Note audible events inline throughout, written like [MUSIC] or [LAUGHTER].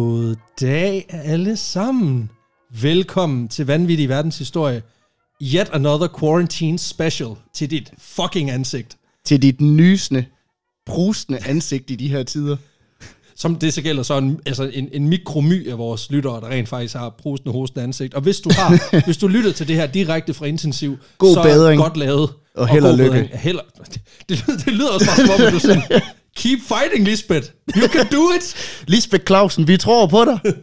God dag alle sammen. Velkommen til Vanvittig Verdenshistorie. Yet another quarantine special til dit fucking ansigt. Til dit nysende, brusende ansigt i de her tider. Som det så gælder så en, altså en, en mikromy af vores lyttere, der rent faktisk har brusende, hostende ansigt. Og hvis du har, [LAUGHS] hvis du lytter til det her direkte fra intensiv, God så bedring. godt lavet. Og held og lykke. bedring. Held, og- det, [LAUGHS] det, lyder- det lyder også bare som om, du [LAUGHS] sådan, keep fighting, Lisbeth. You can do it. [LAUGHS] Lisbeth Clausen, vi tror på dig. [LAUGHS]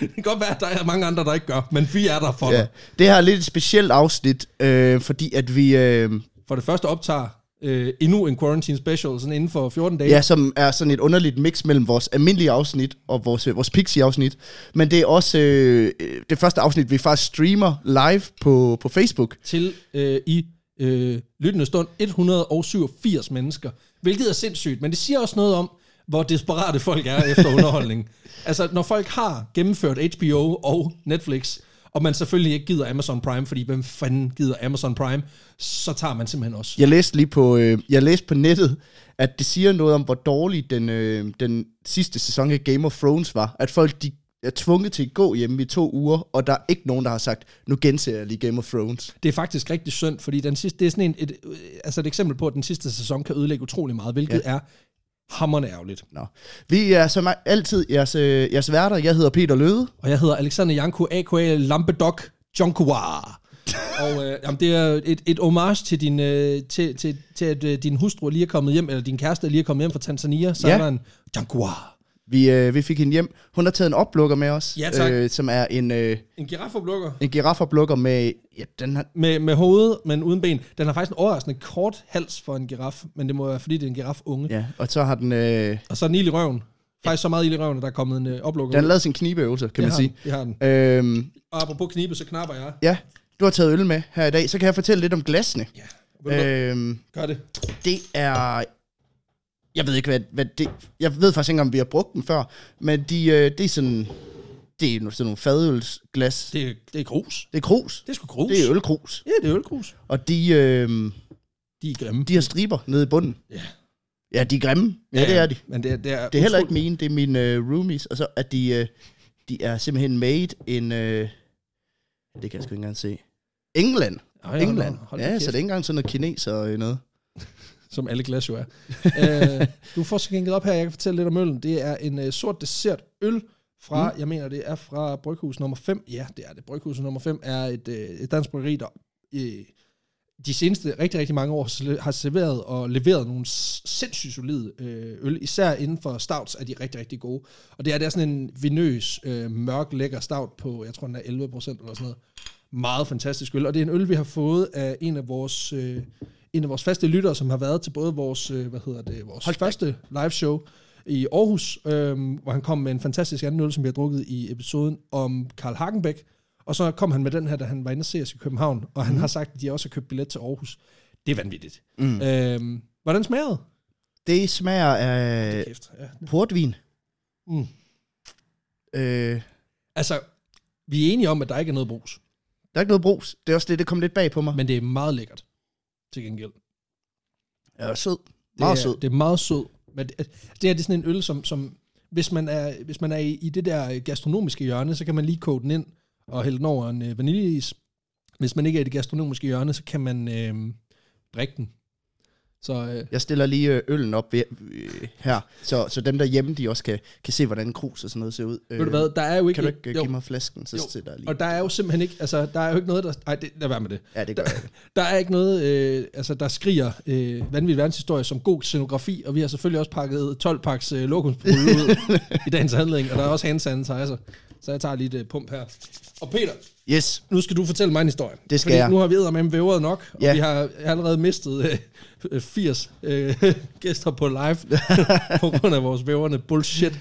Det kan godt være, at der er mange andre, der ikke gør, men vi er der for Ja. dig. Det her er lidt et specielt afsnit, øh, fordi at vi, øh, For det første optager øh, endnu en quarantine special, sådan inden for 14 dage. ja, som er sådan et underligt mix mellem vores almindelige afsnit og vores, øh, vores Pixie-afsnit. Men det er også øh, det første afsnit, vi faktisk streamer live på, på Facebook. til øh, i øh, lyttende stund 187 mennesker, hvilket er sindssygt, men det siger også noget om, hvor desperate folk er efter [LAUGHS] underholdning. altså, når folk har gennemført HBO og Netflix, og man selvfølgelig ikke gider Amazon Prime, fordi hvem fanden gider Amazon Prime, så tager man simpelthen også. Jeg læste lige på, øh, jeg læste på nettet, at det siger noget om, hvor dårlig den, øh, den sidste sæson af Game of Thrones var. At folk de er tvunget til at gå hjemme i to uger, og der er ikke nogen, der har sagt, nu genser jeg lige Game of Thrones. Det er faktisk rigtig synd, fordi den sidste, det er sådan en, et, øh, altså et eksempel på, at den sidste sæson kan ødelægge utrolig meget, hvilket ja. er hammerende ærgerligt. Nå. Vi er som altid jeres, øh, jeres værter. Jeg hedder Peter Løde. Og jeg hedder Alexander Janko, a.k.a. Lampedok Jonkua. [LAUGHS] Og øh, jamen, det er et, et homage til, din, øh, til, til, til at øh, din hustru lige er kommet hjem, eller din kæreste lige er kommet hjem fra Tanzania, så Ja. er der en Jonkua. Vi, øh, vi fik hende hjem. Hun har taget en oplukker med os. Ja, tak. Øh, som er en, øh, En giraffeblukker. en giraffoplukker med... Ja, den har, Med, med hoved, men uden ben. Den har faktisk en overraskende kort hals for en giraf, men det må være, fordi det er en giraf unge. Ja. og så har den... Øh, Og så er den ild i røven. Faktisk så meget ild i røven, at der er kommet en øh, oplukker den har lavet sin knibeøvelse, kan Det man har sige. Den, det har den. Øhm, Og apropos knibe, så knapper jeg. ja, du har taget øl med her i dag. Så kan jeg fortælle lidt om glasene. Ja. Øh, Øhm, gør det? det er... Jeg ved ikke, hvad, hvad det... Jeg ved faktisk ikke, om vi har brugt dem før. Men de, øh, det er sådan... Det er sådan nogle fadølsglas. Det, Det, er- det er grus. det er krus. Det er sgu grus. Det er ølkrus. Ja, det er ølgrus. Og de, øh, De er grimme. de har striber nede i bunden. Ja. Ja, de er grimme. Ja, ja det er de. Men det er, det er, Det er heller ikke mine, det er mine uh, roomies. Og så er de, uh, de er simpelthen made in, uh, det kan jeg sgu ikke engang se. England. Ej, hold England. hold da Ja, så det er ikke engang sådan noget kineser og noget. Som alle glas jo er. [LAUGHS] øh, du får skænket op her, jeg kan fortælle lidt om øllen. Det er en uh, sort dessert øl fra, mm. jeg mener det er fra Bryghus nummer 5. Ja, det er det. Bryghus nummer 5 er et, uh, et dansk bryggeri, der øh, de seneste rigtig, rigtig mange år har serveret og leveret nogle sindssygt solide øh, øl. Især inden for stouts er de rigtig, rigtig gode. Og det er, det er sådan en vinøs, øh, mørk, lækker stout på, jeg tror den er 11 procent eller sådan noget. Meget fantastisk øl. Og det er en øl, vi har fået af en af vores, øh, en af vores faste lyttere, som har været til både vores, øh, hvad hedder det, vores Hold første live show i Aarhus, øh, hvor han kom med en fantastisk anden øl, som vi har drukket i episoden om Karl Hagenbæk. Og så kom han med den her, da han var inde og se os i København, og han mm. har sagt, at de også har købt billet til Aarhus. Det er vanvittigt. Mm. Øhm, hvordan smager det? Det smager af Kæft. Ja. portvin. Mm. Øh, Altså, vi er enige om, at der ikke er noget brus, der er ikke noget brus. Det er også det, det kom lidt bag på mig. men det er meget lækkert til gengæld. Er sød. Det Meget er, sød. Det er meget sød. Men det, det her det er sådan en øl, som, som hvis man er, hvis man er i, i det der gastronomiske hjørne, så kan man lige koge den ind og hælde den over en øh, vaniljeis. Hvis man ikke er i det gastronomiske hjørne, så kan man øh, drikke den. Så øh, Jeg stiller lige øh, øllen op ved, øh, her, så, så dem der hjemme, de også kan, kan se, hvordan krus og sådan noget ser ud. ved du hvad, der er jo ikke... Kan du ikke øh, jo, give mig flasken, så Jo. sætter jeg lige. og der er jo simpelthen ikke, altså, der er jo ikke noget, der... Ej, det, lad være med det. Ja, det gør jeg. [LAUGHS] Der er ikke noget, øh, altså, der skriger øh, vanvittig verdenshistorie som god scenografi, og vi har selvfølgelig også pakket 12 paks øh, lokumsbrud ud [LAUGHS] i dagens handling, og der er også hand sanitizer. Så jeg tager lige et øh, pump her. Og Peter, Yes. nu skal du fortælle mig en historie. Det skal Fordi jeg. nu har vi med vævret nok, og Ja. vi har allerede mistet øh, øh, 80 øh, [LAUGHS] gæster på live [LAUGHS] på grund af vores væverne bullshit.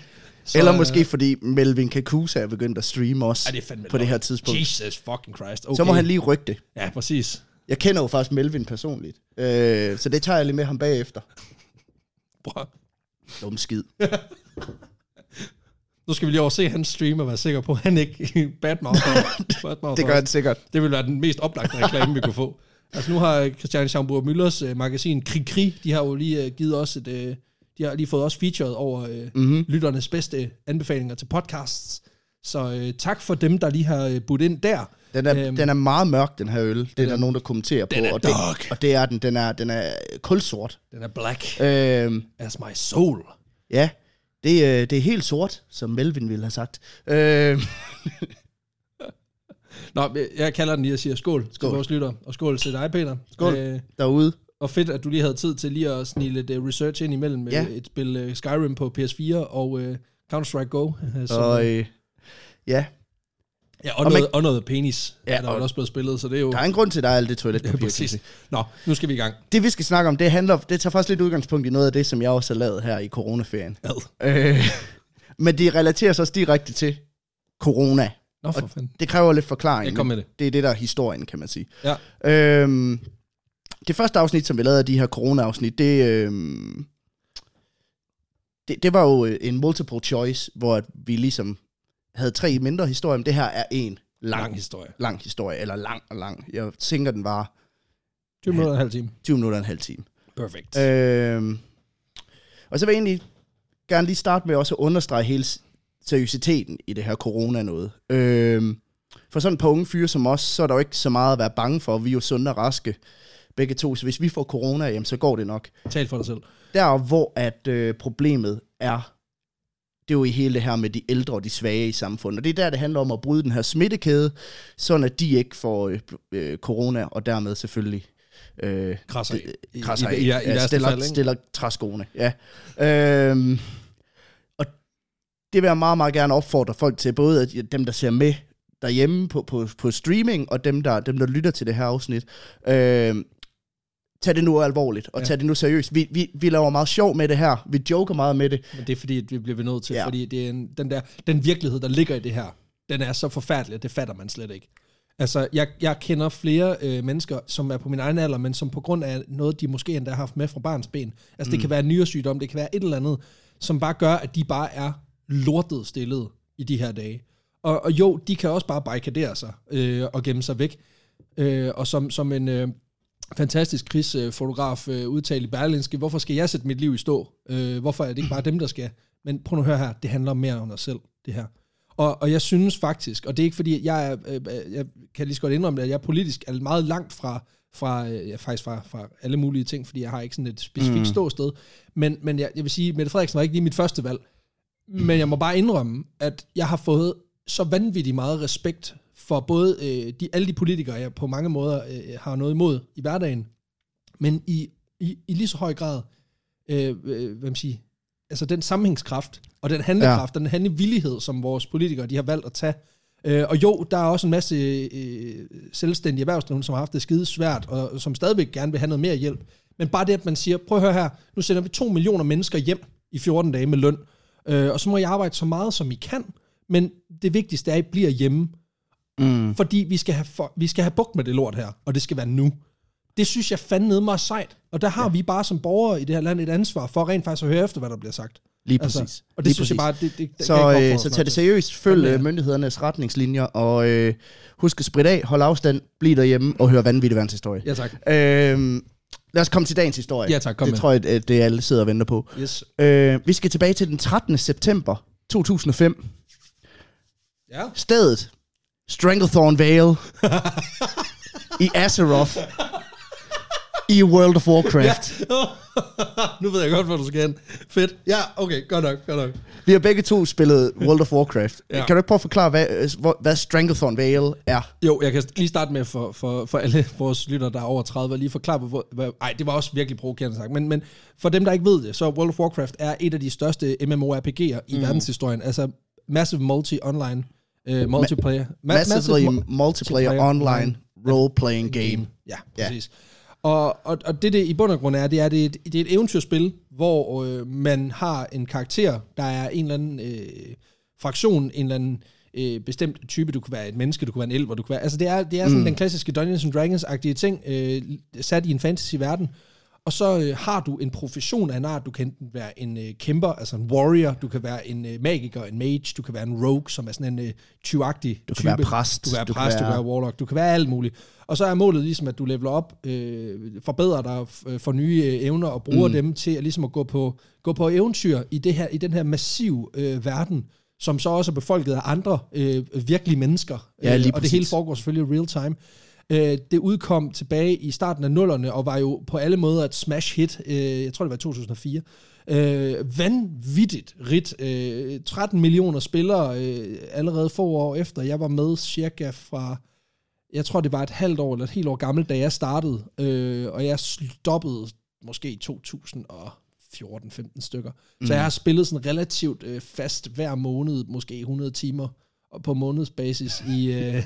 Så, Eller øh, måske fordi Melvin Kakusa er begyndt at streame også Ej, det på det her tidspunkt. Jesus fucking Christ. Okay. Så må han lige rykke det. Ja, præcis. Jeg kender jo faktisk Melvin personligt, øh, så det tager jeg lige med ham bagefter. Bror. Dum skid. [LAUGHS] Nu skal vi lige over se hans stream og være sikker på, at han ikke [LAUGHS] badmouth. [LAUGHS] Det gør han sikkert. Det vil være den mest oplagte reklame, vi kunne få. Altså nu har Christian Schaumburg Müllers uh, magasin Krig, de har jo lige uh, givet os et, uh, de har lige fået også featured over øh, Mm-hmm. lytternes bedste anbefalinger til podcasts. Så øh, tak for dem, der lige har øh, budt ind der. Den er, Øhm, den er meget mørk, den her øl. Det er den der er- nogen, der kommenterer på. den er og, det, dark. og det er den. Den er, den er kulsort. Den er black Øhm, as my soul. ja, det, øh, det er helt sort, som Melvin ville have sagt. Øhm, [LAUGHS] Nå, jeg kalder den lige og siger skål, skål. Til vores lytter. Og skål til dig, Peter. Skål. Øh, derude. og fedt, at du lige havde tid til lige at snige lidt research ind imellem Ja. ja. et spil uh, Skyrim på PS4 og uh, Counter-Strike Go. Som, Og øh, ja, ja, og, og noget, man- og noget penis, Ja, ja, er der og- og, også blevet spillet, så det er jo... der er en grund til, at der er alt det [LAUGHS] Ja, toiletpapir. man præcis. Nå, nu skal vi i gang. Det vi skal snakke om, det handler, det tager faktisk lidt udgangspunkt i noget af det, som jeg også har lavet her i coronaferien. Ad. Øh, men det relaterer sig også direkte til corona. Nå, for fanden. Det kræver lidt forklaring. Jeg kom med det. Det er det, der er historien, kan man sige. Ja. Øhm, det første afsnit, som vi lavede af de her corona-afsnit, det, øhm, det, det var jo øh, en multiple choice, hvor vi ligesom havde tre mindre historier, men det her er en lang, Lang historie. lang historie, eller lang og lang. Jeg tænker, den var 20 minutter og en halv time. 20 minutter og en halv time. Perfekt. Øhm, og så vil jeg egentlig gerne lige starte med også at understrege hele seriøsiteten i det her corona noget. Øhm, for sådan på unge fyre som os, så er der jo ikke så meget at være bange for. Vi er jo sunde og raske begge to, så hvis vi får corona, jamen, så går det nok. Tal for dig selv. Der hvor at øh, problemet er, det er jo i hele det her med de ældre og de svage i samfundet. Og det er der, det handler om at bryde den her smittekæde, sådan at de ikke får øh, øh, corona, og dermed selvfølgelig øh, Krasser af. I, krasser i, af. i, i, i ja, værste stiller, fald, stiller træskoene, ja. Øhm, og det vil jeg meget, meget gerne opfordre folk til, både at dem, der ser med derhjemme på, på, på streaming, og dem der, dem, der lytter til det her afsnit. Øhm, tag det nu alvorligt, og Ja. tag det nu seriøst. Vi, vi, vi laver meget sjov med det her. Vi joker meget med det. Men det er fordi, at vi bliver nødt til, ja. fordi det er en, den, der, den virkelighed, der ligger i det her, den er så forfærdelig, at det fatter man slet ikke. Altså, jeg, jeg kender flere øh, mennesker, som er på min egen alder, men som på grund af noget, de måske endda har haft med fra barns ben. Altså, mm. det kan være en nyresygdom, det kan være et eller andet, som bare gør, at de bare er lortet stillet i de her dage. Og, og jo, de kan også bare barrikadere sig øh, og gemme sig væk. Øh, og som, som en øh, fantastisk krigsfotograf øh, udtalte i Berlinske, hvorfor skal jeg sætte mit liv i stå? Øh, hvorfor er det ikke bare dem, der skal? Men prøv nu at høre her, det handler mere om os selv, det her. Og, og jeg synes faktisk, og det er ikke fordi, jeg, er, øh, jeg kan lige så godt indrømme det, at jeg er politisk er meget langt fra, fra øh, ja, faktisk fra, fra alle mulige ting, fordi jeg har ikke sådan et specifikt mm. ståsted. Men, men jeg, jeg vil sige, Mette Frederiksen var ikke lige mit første valg. Men jeg må bare indrømme, at jeg har fået så vanvittigt meget respekt for både øh, de, alle de politikere, jeg på mange måder øh, har noget imod i hverdagen, men i, i, i lige så høj grad, øh, øh, hvad man siger, altså den sammenhængskraft, og den handlekraft, ja. den handlevillighed, som vores politikere, de har valgt at tage. Øh, og jo, der er også en masse øh, selvstændige erhvervsdrivende, som har haft det skide svært, og som stadigvæk gerne vil have noget mere hjælp. Men bare det, at man siger, prøv at høre her, nu sender vi to millioner mennesker hjem i 14 dage med løn, øh, og så må I arbejde så meget, som I kan, men det vigtigste er, at I bliver hjemme, Mm. fordi vi skal, have for, vi skal have bugt med det lort her, og det skal være nu. Det synes jeg fandme mig sejt. Og der har ja. vi bare som borgere i det her land et ansvar for rent faktisk at høre efter, hvad der bliver sagt. Lige præcis. Altså, og det Lige synes jeg præcis. bare, det, det, det Så, jeg øh, så tag det seriøst, følg er øh, myndighedernes retningslinjer, og øh, husk at spritte af, hold afstand, bliv derhjemme og hør vanvittig verdenshistorie. Ja tak. Øhm, lad os komme til dagens historie. Ja tak, kom det med. tror jeg, at det alle sidder og venter på. Yes. Øh, vi skal tilbage til den 13. september 2005. Ja. Stedet Stranglethorn Vale [LAUGHS] i Azeroth i World of Warcraft. [LAUGHS] nu ved jeg godt, hvor du skal hen. Fedt. Ja, okay, godt nok, godt nok. Vi har begge to spillet World of Warcraft. Ja. Kan du ikke prøve at forklare, hvad, øh, hvad Stranglethorn Vale er? Jo, jeg kan lige starte med for, for, for alle vores lytter, der er over 30, og lige forklare, hvor, hvad, ej, det var også virkelig provokerende sagt, men, men for dem, der ikke ved det, så World of Warcraft er et af de største MMORPG'er i Mhm. verdenshistorien, altså Massive Multi-Online uh, Multiplayer. Ma- Massively mo- multiplayer multiplayer online role-playing game. Ja, Ja. præcis. Og, og, og det, det i bund og grund er, det er, det er, et, det er et eventyrspil, hvor øh, man har en karakter, der er en eller anden øh, fraktion, en eller anden øh, bestemt type. Du kan være et menneske, du kan være en elv, og du kan være... Altså, det er, det er sådan mm. den klassiske Dungeons and Dragons-agtige ting, øh, sat i en fantasy-verden. Og så øh, har du en profession af en art. Du kan enten være en øh, kæmper, altså en warrior, du kan være en øh, magiker, en mage, du kan være en rogue, som er sådan en øh, tyvagtig Du kan være præst, Du kan være du kan præst, du kan være- warlock, du kan være alt muligt. Og så er målet ligesom, at du leveler op, øh, forbedrer dig, f- får nye øh, evner og bruger mm. dem til at, ligesom at gå på, gå på eventyr i, det her, i den her massiv øh, verden, som så også er befolket af andre øh, virkelige mennesker. Ja, øh, og det hele foregår selvfølgelig real time. Øh, det udkom tilbage i starten af nullerne, og var jo på alle måder et smash hit. Øh, jeg tror, det var i 2004. Øh, vanvittigt rigt. Øh, 13 millioner spillere øh, allerede få år efter. Jeg var med cirka fra, jeg tror, det var et halvt år eller et helt år gammelt, da jeg startede. Øh, og jeg stoppede måske i 2014-15 stykker. Mm. Så jeg har spillet sådan relativt øh, fast hver måned, måske 100 timer på månedsbasis i... [LAUGHS] Øh,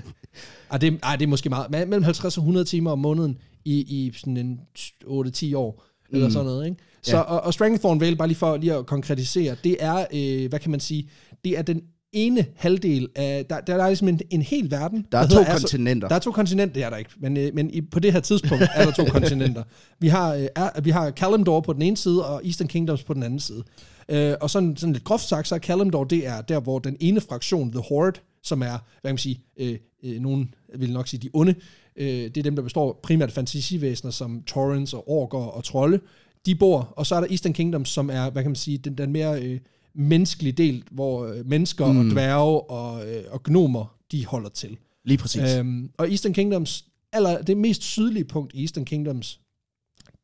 ej, det, ej, det er måske meget. Mellem 50 og 100 timer om måneden i, i sådan en 8-10 år, eller Mm. sådan noget, ikke? Så, Ja. og, og Stranglethorn Vale, bare lige for lige at konkretisere, det er, øh, hvad kan man sige, det er den ene halvdel af, der, der er ligesom en, en hel verden. Der er hedder to Aso- kontinenter. Der er to kontinenter, det er der ikke, men, øh, men i, på det her tidspunkt er der to [LAUGHS] kontinenter. Vi har, øh, er, vi har Kalimdor på den ene side, og Eastern Kingdoms på den anden side. Øh, og sådan, sådan lidt groft sagt, så er Kalimdor, det er der, hvor den ene fraktion, The Horde, som er, hvad kan man sige, øh, øh, nogen vil nok sige de onde, øh, det er dem, der består primært af fantasivæsener som Torrents og Orker og Trolde, de bor, og så er der Eastern Kingdoms, som er, hvad kan man sige, den, den mere øh, menneskelige del, hvor øh, mennesker mm. og dværge og, øh, og gnomer, de holder til. Lige præcis. Øhm, og Eastern Kingdoms, eller det mest sydlige punkt i Eastern Kingdoms,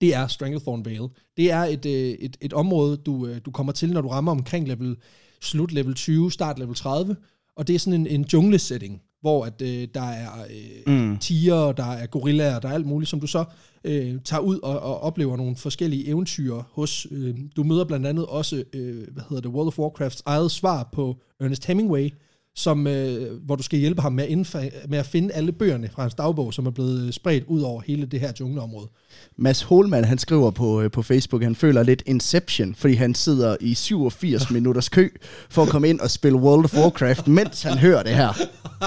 det er Stranglethorn Vale. Det er et, øh, et, et område, du, øh, du kommer til, når du rammer omkring level, slut level 20, start level 30, og det er sådan en, en jungle-setting, hvor at, øh, der er øh, mm. tiger, der er gorillaer, der er alt muligt, som du så øh, tager ud og, og oplever nogle forskellige eventyr hos. Øh, du møder blandt andet også, øh, hvad hedder det, World of Warcrafts eget svar på Ernest Hemingway, som, øh, hvor du skal hjælpe ham med at, indfa- med at finde alle bøgerne fra hans dagbog, som er blevet spredt ud over hele det her jungleområde. Mads Holman, han skriver på, øh, på Facebook, han føler lidt Inception, fordi han sidder i 87 minutters kø for at komme ind og spille World of Warcraft, [LAUGHS] mens han hører det her.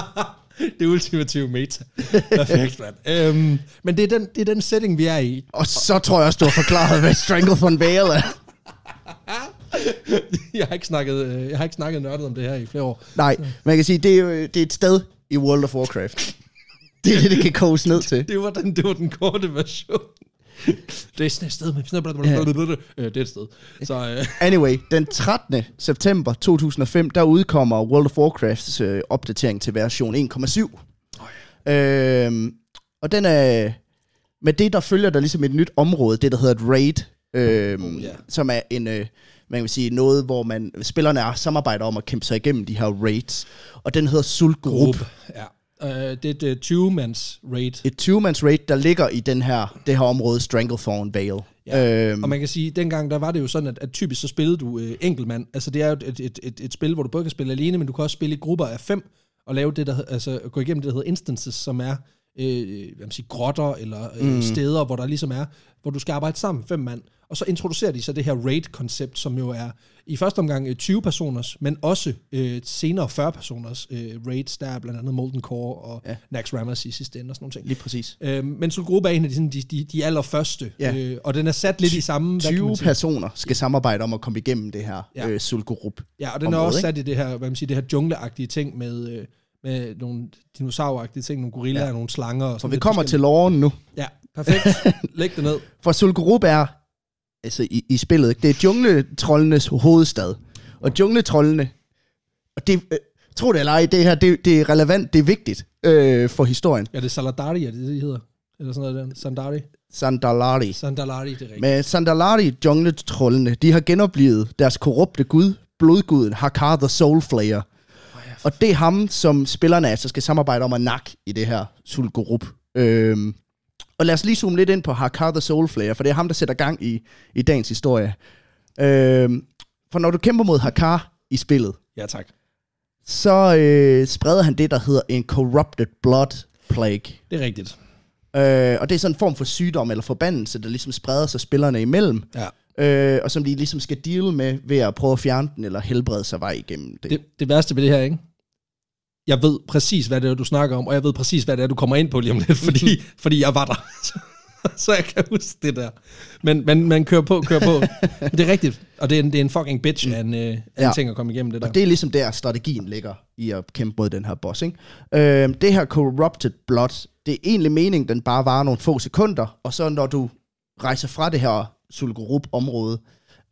[LAUGHS] det ultimative meta. Perfekt, [LAUGHS] mand. øhm, men det er, den, det er den setting, vi er i. Og så tror jeg også, du har forklaret, hvad Stranglethorn Vale er. Jeg, har ikke snakket, øh, jeg har ikke snakket nørdet om det her i flere år. Nej, man kan sige, det er jo det er et sted i World of Warcraft. Det er det, det kan koges ned til. Det var den, det var den korte version. Det er sådan et sted med... Øh, Det er et sted. Så øh, Anyway, den 13. september 2005, der udkommer World of Warcrafts øh, opdatering til version 1.7. Øhm, og den er... Med det, der følger der ligesom et nyt område, det der hedder et raid, øhm, Oh, ja. som er en, øh, man kan sige, noget, hvor man, spillerne er samarbejder om at kæmpe sig igennem de her raids. Og den hedder Sulgrup. ja. Øh, det er et 20-mands raid. Et 20-mands raid, der ligger i den her, det her område, Stranglethorn Vale. Ja. Øhm, Og man kan sige, at dengang der var det jo sådan, at, at typisk så spillede du øh, enkeltmand. Altså det er jo et, et, et, et spil, hvor du både kan spille alene, men du kan også spille i grupper af fem, og lave det, der, altså gå igennem det, der hedder instances, som er øh, hvad man siger, grotter eller øh, mm. steder, hvor der ligesom er, hvor du skal arbejde sammen, fem mand. Og så introducerer de så det her raid-koncept, som jo er i første omgang øh, 20 personers, men også øh, senere 40 personers øh, raids. Der er blandt andet Molten Core og ja. Nax Rammers i sidste ende og sådan nogle ting. lige præcis. Øhm, men Sulgruppe er en af de, sådan, de, de, de allerførste, Ja. øh, og den er sat lidt i samme... hvad kan 20 man sige? personer skal samarbejde om at komme igennem det her Ja. ja. øh, Sulgrup. Ja, og den er område, også ikke? sat i det her, hvad man siger, det her jungleagtige ting med, øh, med nogle dinosauragtige ting, nogle gorillaer, ja. Ja. nogle slanger. Og For sådan vi lidt kommer til loven nu. Ja, perfekt. [LAUGHS] Læg det ned. For Sulgrup er, altså i, i spillet, ikke? det er jungletrollenes hovedstad. Og jungletrollene, og det, øh, tro det eller ej, det her, det, det er relevant, det er vigtigt øh, for historien. Ja, det er Saladari, er det det, de hedder? Eller sådan noget der. Sandari? Sandalari. Sandalari, det er rigtigt. Med Sandalari jungletrollene, de har genoplevet deres korrupte gud, blodguden Hakar the Soulflayer. Og det er ham, som spillerne altså skal samarbejde om at nakke i det her Sulgurup. Øhm, og lad os lige zoome lidt ind på Hakar the Soulflayer, for det er ham, der sætter gang i, i dagens historie. Øhm, for når du kæmper mod Hakar i spillet, Ja, tak. så øh, spreder han det, der hedder en Corrupted Blood Plague. Det er rigtigt. Øh, og det er sådan en form for sygdom eller forbandelse, der ligesom spreder sig spillerne imellem. Ja. Øh, og som de ligesom skal deal med ved at prøve at fjerne den eller helbrede sig vej igennem det. det. Det værste ved det her, ikke? Jeg ved præcis, hvad det er, du snakker om, og jeg ved præcis, hvad det er, du kommer ind på lige om lidt, fordi, fordi jeg var der. [LAUGHS] så jeg kan huske det der. Men, men man kører på, kører på. [LAUGHS] Men det er rigtigt, og det er en, det er en fucking bitch af en, øh, Ja. ting at komme igennem det der. Og det er ligesom der, strategien ligger i at kæmpe mod den her boss. Ikke? Øh, det her Corrupted Blood, det er egentlig meningen, den bare varer nogle få sekunder, og så når du rejser fra det her Sulgurup-område,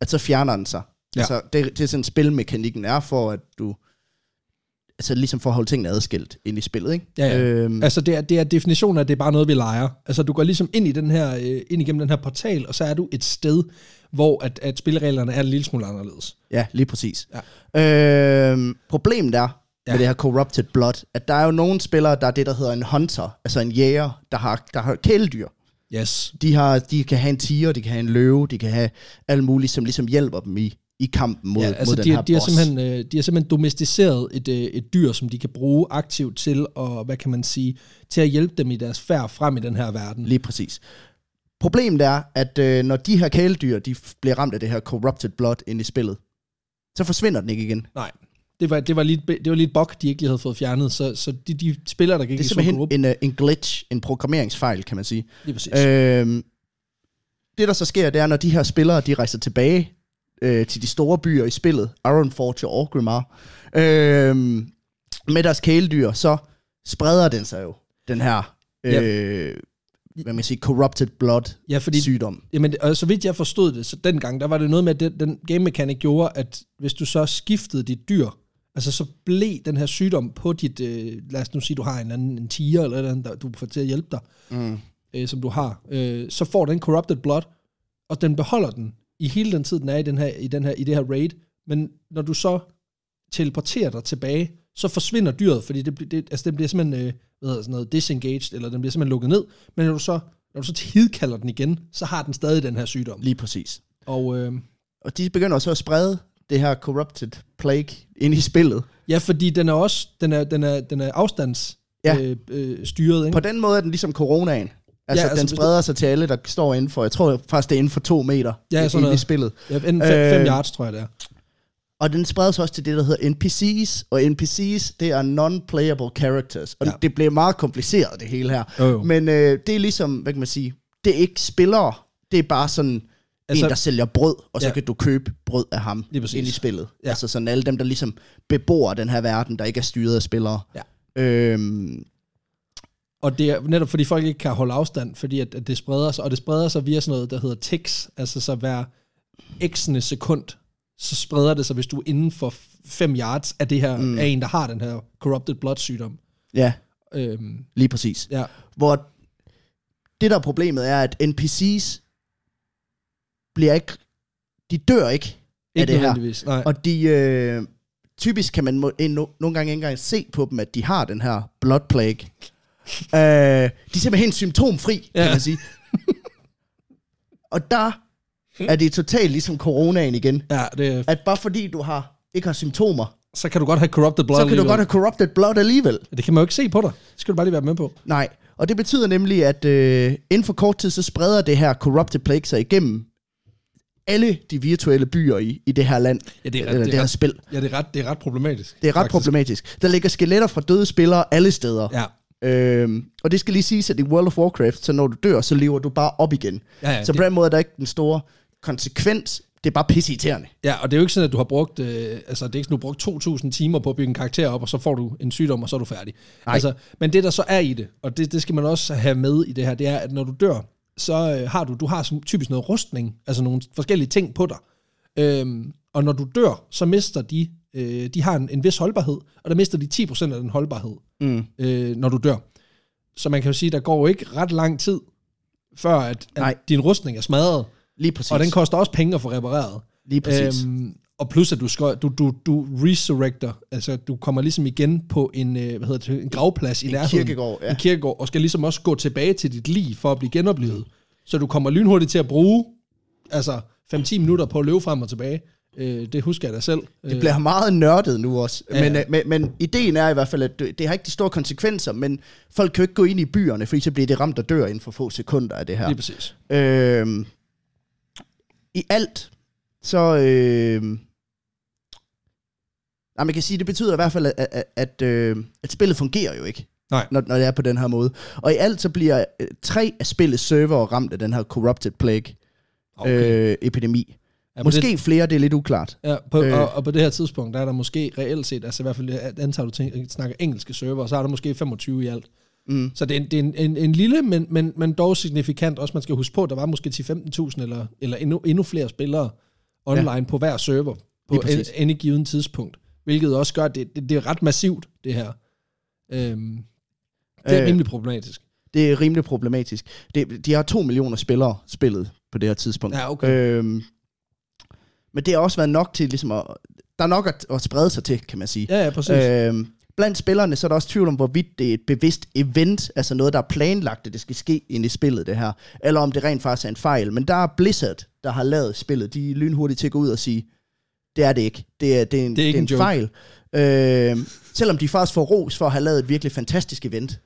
at så fjerner den sig. Ja. Altså, det, det er sådan spilmekanikken er for, at du... Altså ligesom for at holde tingene adskilt ind i spillet, ikke? Ja, ja. Øhm, Altså det er, det er definitionen af, at det er bare noget, vi leger. Altså du går ligesom ind i den her, øh, ind igennem den her portal, og så er du et sted, hvor at, at spillereglerne er en lille smule anderledes. Ja, lige præcis. Ja. Øhm, problemet er ja. Med det her Corrupted Blood, at der er jo nogle spillere, der er det, der hedder en hunter, altså en jæger, der har, der har kæledyr. Yes. De, har, de kan have en tiger, de kan have en løve, de kan have alt muligt, som ligesom hjælper dem i, i kampen mod, Ja, mod altså den de, her har- de, har boss. simpelthen, øh, de har simpelthen domesticeret et, øh, et dyr, som de kan bruge aktivt til, og hvad kan man sige, til at hjælpe dem i deres færd frem i den her verden. Lige præcis. Problemet er, at øh, når de her kæledyr, de bliver ramt af det her Corrupted Blood ind i spillet, så forsvinder den ikke igen. Nej, det var, det var lige, det var lige et bug, de ikke lige havde fået fjernet, så, så de, de spillere, der gik Det er i simpelthen en, øh, en glitch, en programmeringsfejl, kan man sige. lige præcis. Øhm, det, der så sker, det er, når de her spillere, de rejser tilbage øh, til de store byer i spillet, Ironforge og Orgrimmar, øh, med deres kæledyr, så spreder den sig jo, den her, øh, hvad man siger, corrupted blood ja, fordi sygdom. Jamen, og så vidt jeg forstod det, så dengang, der var det noget med, at den, den game mechanic gjorde, at hvis du så skiftede dit dyr, altså så blev den her sygdom på dit, øh, lad os nu sige, du har en anden en tiger, eller eller andet, der du får til at hjælpe dig, Mm. øh, som du har, øh, så får den corrupted blood, og den beholder den i hele den tid, den er i, den her, i, den her, i det her raid. Men når du så teleporterer dig tilbage, så forsvinder dyret, fordi det, det, altså den bliver simpelthen øh, hvad hedder sådan noget, disengaged, eller den bliver simpelthen lukket ned. Men når du så, når du så hidkalder den igen, så har den stadig den her sygdom. Lige præcis. Og øh, Og de begynder så at sprede det her corrupted plague ind i spillet. ja, fordi den er også, den er, den er, den er afstands Ja. øh, øh, styret, ikke? På den måde er den ligesom coronaen. Altså, Ja, altså, den hvis du- spreder sig til alle, der står inden for, jeg tror faktisk, det er inden for to meter Ja, i- sådan inde i noget. spillet. Ja, enten fem, Øh, fem yards, tror jeg det er. Og den spreder sig også til det, der hedder NPC's, og NPC's, det er non-playable characters. Og Ja. det bliver meget kompliceret, det hele her. Jo, jo. Men øh, det er ligesom, hvad kan man sige, det er ikke spillere, det er bare sådan Altså- en, der sælger brød, og så Ja. kan du købe brød af ham ind i spillet. Ja. Altså sådan alle dem, der ligesom bebor den her verden, der ikke er styret af spillere. Ja. Øhm, Og det er netop fordi folk ikke kan holde afstand, fordi at, at det spreder sig, og det spreder sig via sådan noget, der hedder ticks, altså så hver x'ende sekund, så spreder det sig, hvis du er inden for 5 yards af det her, mm. Af en, der har den her corrupted blood sygdom. ja, Øhm, lige præcis. ja, Hvor det der er problemet er, at NPC's bliver ikke, de dør ikke af ikke det her. Nej. Og de, øh, typisk kan man må, en, no, nogle gange ikke engang se på dem, at de har den her blood plague. Øh, de er simpelthen symptomfri, kan Ja. man sige. og der er det totalt ligesom coronaen igen. Ja, det, At bare fordi du har ikke har symptomer, så kan du godt have corrupted blood så kan du alligevel. godt have corrupted blood alligevel. Det kan man jo ikke se på dig. Det skal du bare lige være med på. Nej, og det betyder nemlig, at øh, inden for kort tid, så spreder det her corrupted plague sig igennem alle de virtuelle byer i, i det her land, Ja, det er ret, eller det det er her ret, spil. ja, det er ret, det er ret problematisk. Det er ret faktisk. problematisk. Der ligger skeletter fra døde spillere alle steder. Ja, Øhm, og det skal lige siges, at i World of Warcraft, så når du dør, så lever du bare op igen. ja, ja, så det, på den måde er der ikke den store konsekvens. Det er bare pisseirriterende. ja, og det er jo ikke sådan, at du har brugt, øh, altså det er ikke sådan, du har brugt 2.000 timer på at bygge en karakter op, og så får du en sygdom, og så er du færdig. Nej. Altså, men det, der så er i det, og det, det skal man også have med i det her, det er, at når du dør, så øh, har du, du har typisk noget rustning, altså nogle forskellige ting på dig. Øhm, og når du dør, så mister de, øh, de har en, en vis holdbarhed, og der mister de 10% af den holdbarhed, Mm. øh, når du dør. Så man kan jo sige, der går jo ikke ret lang tid, før at, Nej. at din rustning er smadret, Lige præcis. og den koster også penge at få repareret. Lige præcis. Øhm, og plus at du, skal, du, du, du resurrecter, altså du kommer ligesom igen på en, øh, hvad hedder det, en gravplads i en nærheden. kirkegård, ja. En kirkegård, og skal ligesom også gå tilbage til dit liv for at blive genoplevet. Så du kommer lynhurtigt til at bruge altså 5-10 minutter på at løbe frem og tilbage. Øh, det husker jeg da selv. Det bliver meget nørdet nu også. Ja, men, øh, men, men ideen er i hvert fald, at det, har ikke de store konsekvenser, men folk kan jo ikke gå ind i byerne, fordi så bliver det ramt og dør inden for få sekunder af det her. Lige præcis. Øhm, I alt, så... Øhm, nej, man kan sige, det betyder i hvert fald, at, at, at, øh, at spillet fungerer jo ikke. Nej. Når, når det er på den her måde. Og i alt så bliver øh, tre af spillets server ramt af den her Corrupted Plague Okay. øh, epidemi. Ja, Måske det, flere, det er lidt uklart. ja, på, øh. og, og på det her tidspunkt, der er der måske reelt set, altså i hvert fald antager du tænker, snakker engelske server, så er der måske 25 i alt. Mm. Så det er en, det er en, en, en lille, men, men, men dog signifikant. Også man skal huske på, der var måske 10-15.000 eller, eller endnu, endnu flere spillere online ja. på hver server på en, en given tidspunkt. Hvilket også gør, at det, det, det er ret massivt, det her. Øhm, det er Øh. rimelig problematisk. Det er rimelig problematisk. Det, de har to millioner spillere spillet på det her tidspunkt. Ja, okay. Øhm, men det har også været nok til ligesom at... Der er nok at, at sprede sig til, kan man sige. Ja, ja, præcis. Øhm, blandt spillerne, så er der også tvivl om, hvorvidt det er et bevidst event, altså noget, der er planlagt, at det skal ske ind i spillet, det her. Eller om det rent faktisk er en fejl. Men der er Blizzard, der har lavet spillet. De er lynhurtigt til at gå ud og sige, det er det ikke. Det er, det er en, Det er ikke det er en en, fejl. Øhm, selvom de faktisk får ros for at have lavet et virkelig fantastisk event.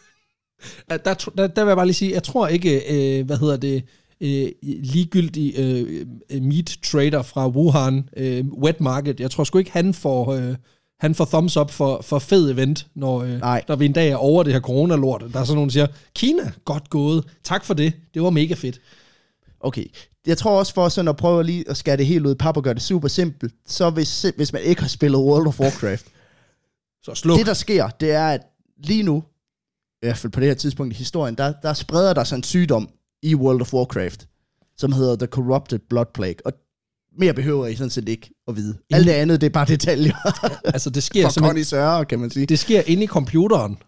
[LAUGHS] der, der, der vil jeg bare lige sige, jeg tror ikke, øh, hvad hedder det, øh, ligegyldig øh, øh, meat trader fra Wuhan, øh, wet market, jeg tror sgu ikke, han får, øh, han får thumbs up for, for fed event, når, øh, Nej. når vi en dag er over det her corona-lort. Der er sådan nogen, der siger, Kina, godt gået, tak for det, det var mega fedt. Okay. Jeg tror også for sådan at prøve lige at skære det helt ud i pap og gøre det super simpelt, så hvis, hvis man ikke har spillet World of Warcraft, [LAUGHS] Så sluk. det der sker, det er, at lige nu, i hvert fald på det her tidspunkt i historien, der, der spreder der sig en sygdom i World of Warcraft, som hedder The Corrupted Blood Plague. Og mere behøver I sådan set ikke at vide. Alt det andet, det er bare detaljer altså, det sker [LAUGHS] for simpelthen, connoisseurer, kan man sige. det sker inde i computeren.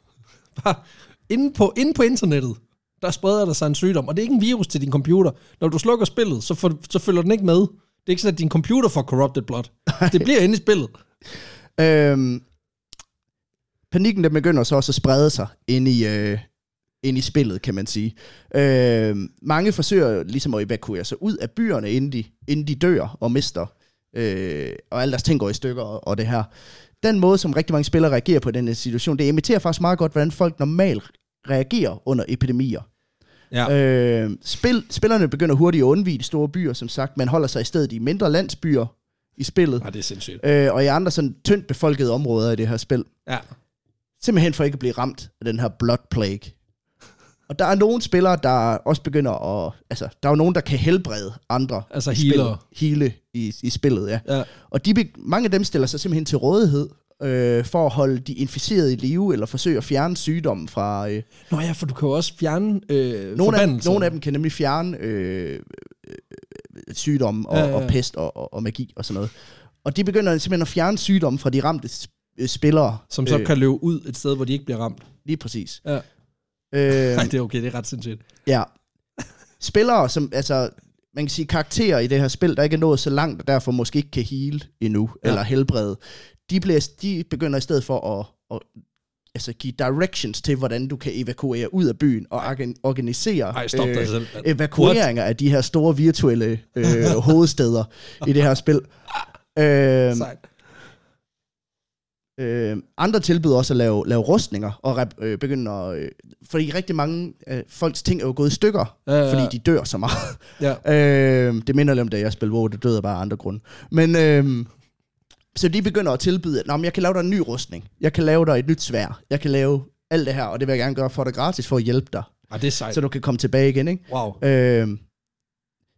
Bare [LAUGHS] inde på, inde på internettet, der spreder der sig en sygdom, og det er ikke en virus til din computer. Når du slukker spillet, så, får, så følger den ikke med. Det er ikke sådan, at din computer får corrupted blood. Det bliver inde i spillet. Øhm, panikken, den begynder så også at sprede sig ind i, øh, ind i spillet, kan man sige. Øhm, mange forsøger ligesom at evakuere sig ud af byerne, inden de, inden de dør og mister, øh, og alle deres ting går i stykker og, og det her. Den måde, som rigtig mange spillere reagerer på den her situation, det imiterer faktisk meget godt, hvordan folk normalt reagerer under epidemier. Ja. Øh, spil, spillerne begynder hurtigt at undvige de store byer, som sagt. Man holder sig i stedet i mindre landsbyer i spillet, Ja, det er sindssygt. øh, og i andre sådan tyndt befolkede områder i det her spil. Ja. Simpelthen for ikke at blive ramt af den her blood plague. Og der er nogle spillere, der også begynder at... Altså, der er jo nogen, der kan helbrede andre. Altså. Spillet. Hele i, i spillet, ja. Ja. Og de, mange af dem stiller sig simpelthen til rådighed øh, for at holde de inficerede i live, eller forsøge at fjerne sygdommen fra... Øh, Nå ja, for du kan jo også fjerne øh, nogle, af, nogle af dem kan nemlig fjerne øh, øh, sygdomme og, Ja, ja, og pest og, og, og magi og sådan noget. Og de begynder simpelthen at fjerne sygdomme fra de ramte sp- øh, spillere. Som så kan løbe ud et sted, hvor de ikke bliver ramt. Lige præcis. Ja. Øh, Nej, det er okay, det er ret sindssygt. Ja. Spillere, som, altså, man kan sige karakterer i det her spil, der ikke er nået så langt, og derfor måske ikke kan heal endnu, Ja. eller helbrede, de, bliver, de begynder i stedet for at, at altså, give directions til, hvordan du kan evakuere ud af byen, og organ- organisere øh, Ej, stop dig selv. evakueringer af de her store virtuelle øh, [LAUGHS] hovedsteder i det her spil. Øh, Sejt. Øh, andre tilbyder også at lave, lave rustninger, og rep, øh, begynde at... Øh, fordi rigtig mange øh, folks ting er jo gået i stykker, Ja, ja, ja. fordi de dør så meget. Ja. [LAUGHS] øh, det minder lidt om, da jeg spillede WoW, det døde bare af andre grunde. Men... Øh, så de begynder at tilbyde, at "Nå, men jeg kan lave dig en ny rustning. Jeg kan lave dig et nyt svær. Jeg kan lave alt det her, og det vil jeg gerne gøre for dig gratis, for at hjælpe dig. Ej, det er sejt. Så du kan komme tilbage igen, ikke? Wow. Øh,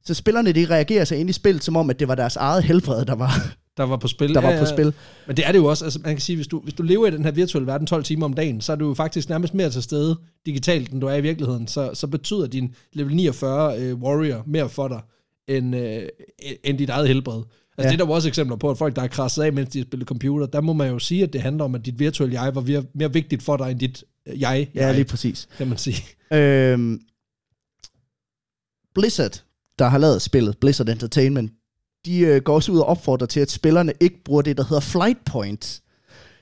så spillerne, de reagerer sig ind i spillet, som om, at det var deres eget helbred, der var, Der var på spil. der var på spil. Men det er det jo også. Altså, man kan sige, hvis du, hvis du lever i den her virtuelle verden 12 timer om dagen, så er du jo faktisk nærmest mere til stede digitalt, end du er i virkeligheden. Så, så betyder din level 49 øh, warrior mere for dig, end, øh, end dit eget helbred. Altså, Ja. ja. det er der jo også eksempler på, at folk, der er krasset af, mens de har spillet computer, der må man jo sige, at det handler om, at dit virtuelle jeg var mere, vigtigt for dig, end dit øh, jeg, Ja, jeg lige præcis. kan man sige. Øhm, Blizzard, der har lavet spillet, Blizzard Entertainment, de øh, går også ud og opfordrer til, at spillerne ikke bruger det, der hedder flight points,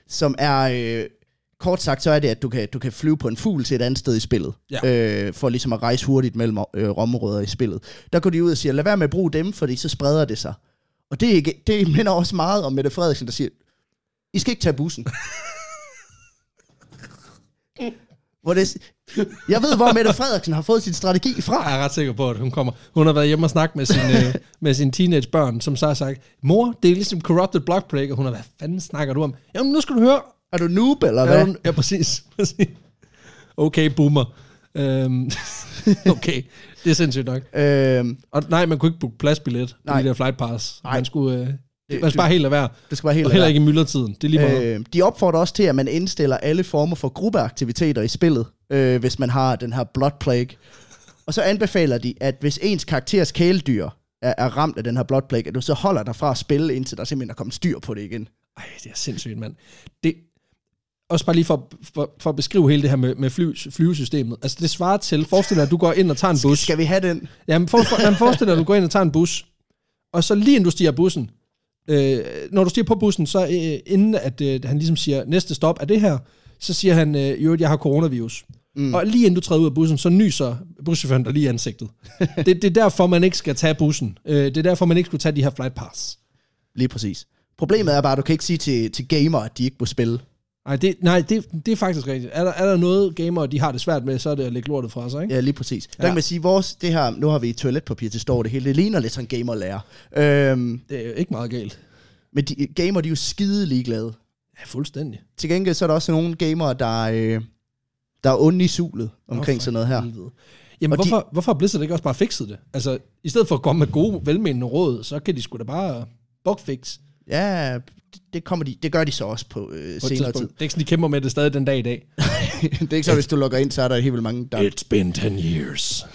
som er, øh, kort sagt, så er det, at du kan, du kan flyve på en fugl til et andet sted i spillet, Ja. øh, for ligesom at rejse hurtigt mellem øh, områder i spillet. Der går de ud og siger, lad være med at bruge dem, fordi så spreder det sig. Og det, er ikke, det minder også meget om Mette Frederiksen, der siger, I skal ikke tage bussen. [LAUGHS] Hvor det, jeg ved, hvor Mette Frederiksen har fået sin strategi fra. Jeg er ret sikker på, at hun kommer. Hun har været hjemme og snakket med sine, øh, med sine teenagebørn, som så har sagt, mor, det er ligesom corrupted block plague, og hun har, hvad fanden snakker du om? Jamen, nu skal du høre, Er du noob, eller hvad? du- ja præcis. [LAUGHS] præcis. Okay, boomer. Øhm, [LAUGHS] okay, det er sindssygt nok. Øhm, Og nej, man kunne ikke booke pladsbillet på Nej. de der flight pass. Nej. Man skulle... Øh, Det- skal bare helt lade være. det skal være helt Og heller ikke i myldretiden. Det er lige meget. Øh, de opfordrer også til, at man indstiller alle former for gruppeaktiviteter i spillet, øh, hvis man har den her Blood Plague. Og så anbefaler de, at hvis ens karakteres kæledyr er, er ramt af den her Blood Plague, at du så holder dig fra at spille, indtil der simpelthen er kommet styr på det igen. Ej, det er sindssygt, mand. Det, også bare lige for, for, for at beskrive hele det her med, med fly, flyvesystemet. Altså, det svarer til, forestil dig, at du går ind og tager en bus. Skal vi have den? Jamen, for, for, jamen, forestil dig, at du går ind og tager en bus, og så lige inden du stiger bussen, øh, når du stiger på bussen, så øh, inden at øh, han ligesom siger, næste stop er det her, så siger han, øh, jo, jeg har coronavirus. Mm. Og lige inden du træder ud af bussen, så nyser buschaufføren dig lige i ansigtet. [LAUGHS] det, det er derfor, man ikke skal tage bussen. Øh, det er derfor, man ikke skulle tage de her flight pass. Lige præcis. Problemet er bare, at du kan ikke sige til, til gamere, at de ikke må spille. Nej, det, nej det, det er faktisk rigtigt. Er der, er der noget gamere, de har det svært med, så er det at lægge lortet fra sig, ikke? Ja, lige præcis. Der Ja. kan man sige, vores, det her, nu har vi toiletpapir til står det hele, det ligner lidt sådan en gamerlærer. Øhm, Det er jo ikke meget galt. men de, gamer, de er jo skide ligeglade. Ja, fuldstændig. Til gengæld så er der også nogle gamere, der, øh, der er onde i sulet omkring for sådan noget her. helvede. Jamen, Og de- hvorfor, hvorfor har Blizzard ikke også bare fikset det? Altså, i stedet for at komme med gode, velmenende råd, så kan de sgu da bare bugfix Ja, det, kommer de, det gør de så også på øh, på senere tid. Det er ikke sådan, de kæmper med det stadig den dag i dag. [LAUGHS] det er ikke så, hvis du logger ind, så er der helt vildt mange, der... It's been 10 years.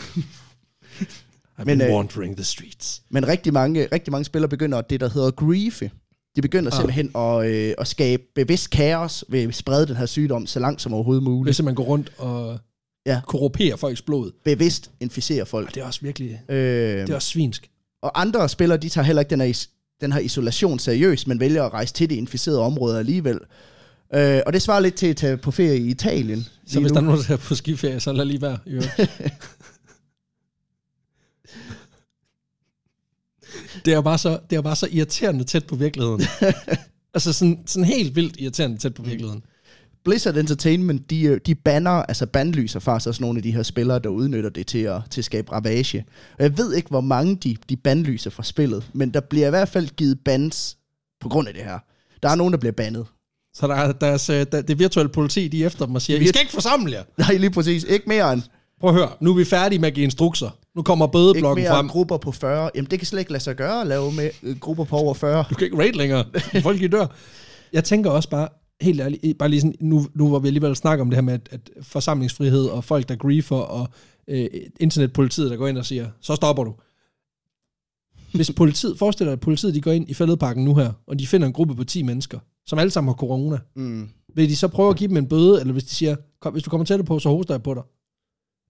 I've Men, been øh, wandering the streets. Men rigtig mange, rigtig mange spillere begynder det, der hedder griefe. De begynder Ah. simpelthen at, øh, at skabe bevidst kaos ved at sprede den her sygdom så langt som overhovedet muligt. Hvis man går rundt og Ja. korrumperer folks blod. Bevidst inficere folk. Og det er også virkelig, Øh, det er også svinsk. Og andre spillere, de tager heller ikke den her, is- den her isolation seriøst, men vælger at rejse til det inficerede område alligevel. Øh, og det svarer lidt til at tage på ferie i Italien. Så hvis nu. der er nogen, der er på skiferie, så lad lige være. øvrigt. [LAUGHS] det er bare så, det er bare så irriterende tæt på virkeligheden. [LAUGHS] altså sådan, sådan helt vildt irriterende tæt på virkeligheden. Blizzard Entertainment, de, øh, de banner, altså bandlyser faktisk også nogle af de her spillere, der udnytter det til at, til at skabe ravage. Og jeg ved ikke, hvor mange de, de bandlyser fra spillet, men der bliver i hvert fald givet bans på grund af det her. Der er nogen, der bliver bandet. Så der er deres, øh, der, det virtuelle politi, de er efter dem og siger, I skal ikke forsamle jer. Nej, lige præcis. Ikke mere end, Prøv at høre, nu er vi færdige med at give instrukser. Nu kommer ikke bødeblokken mere frem. end grupper på 40. Jamen, det kan slet ikke lade sig gøre at lave med øh, grupper på over 40. Du kan ikke rate længere. Folk de dør. Jeg tænker også bare, helt ærligt, bare lige sådan, nu, nu hvor vi alligevel snakker om det her med, at, at forsamlingsfrihed og folk, der griefer, og øh, internetpolitiet, der går ind og siger, så stopper du. Hvis politiet, forestil dig, at politiet de går ind i fældeparken nu her, og de finder en gruppe på 10 mennesker, som alle sammen har corona, Mm. vil de så prøve at give dem en bøde, eller hvis de siger, Kom, hvis du kommer tættere på, så hoster jeg på dig?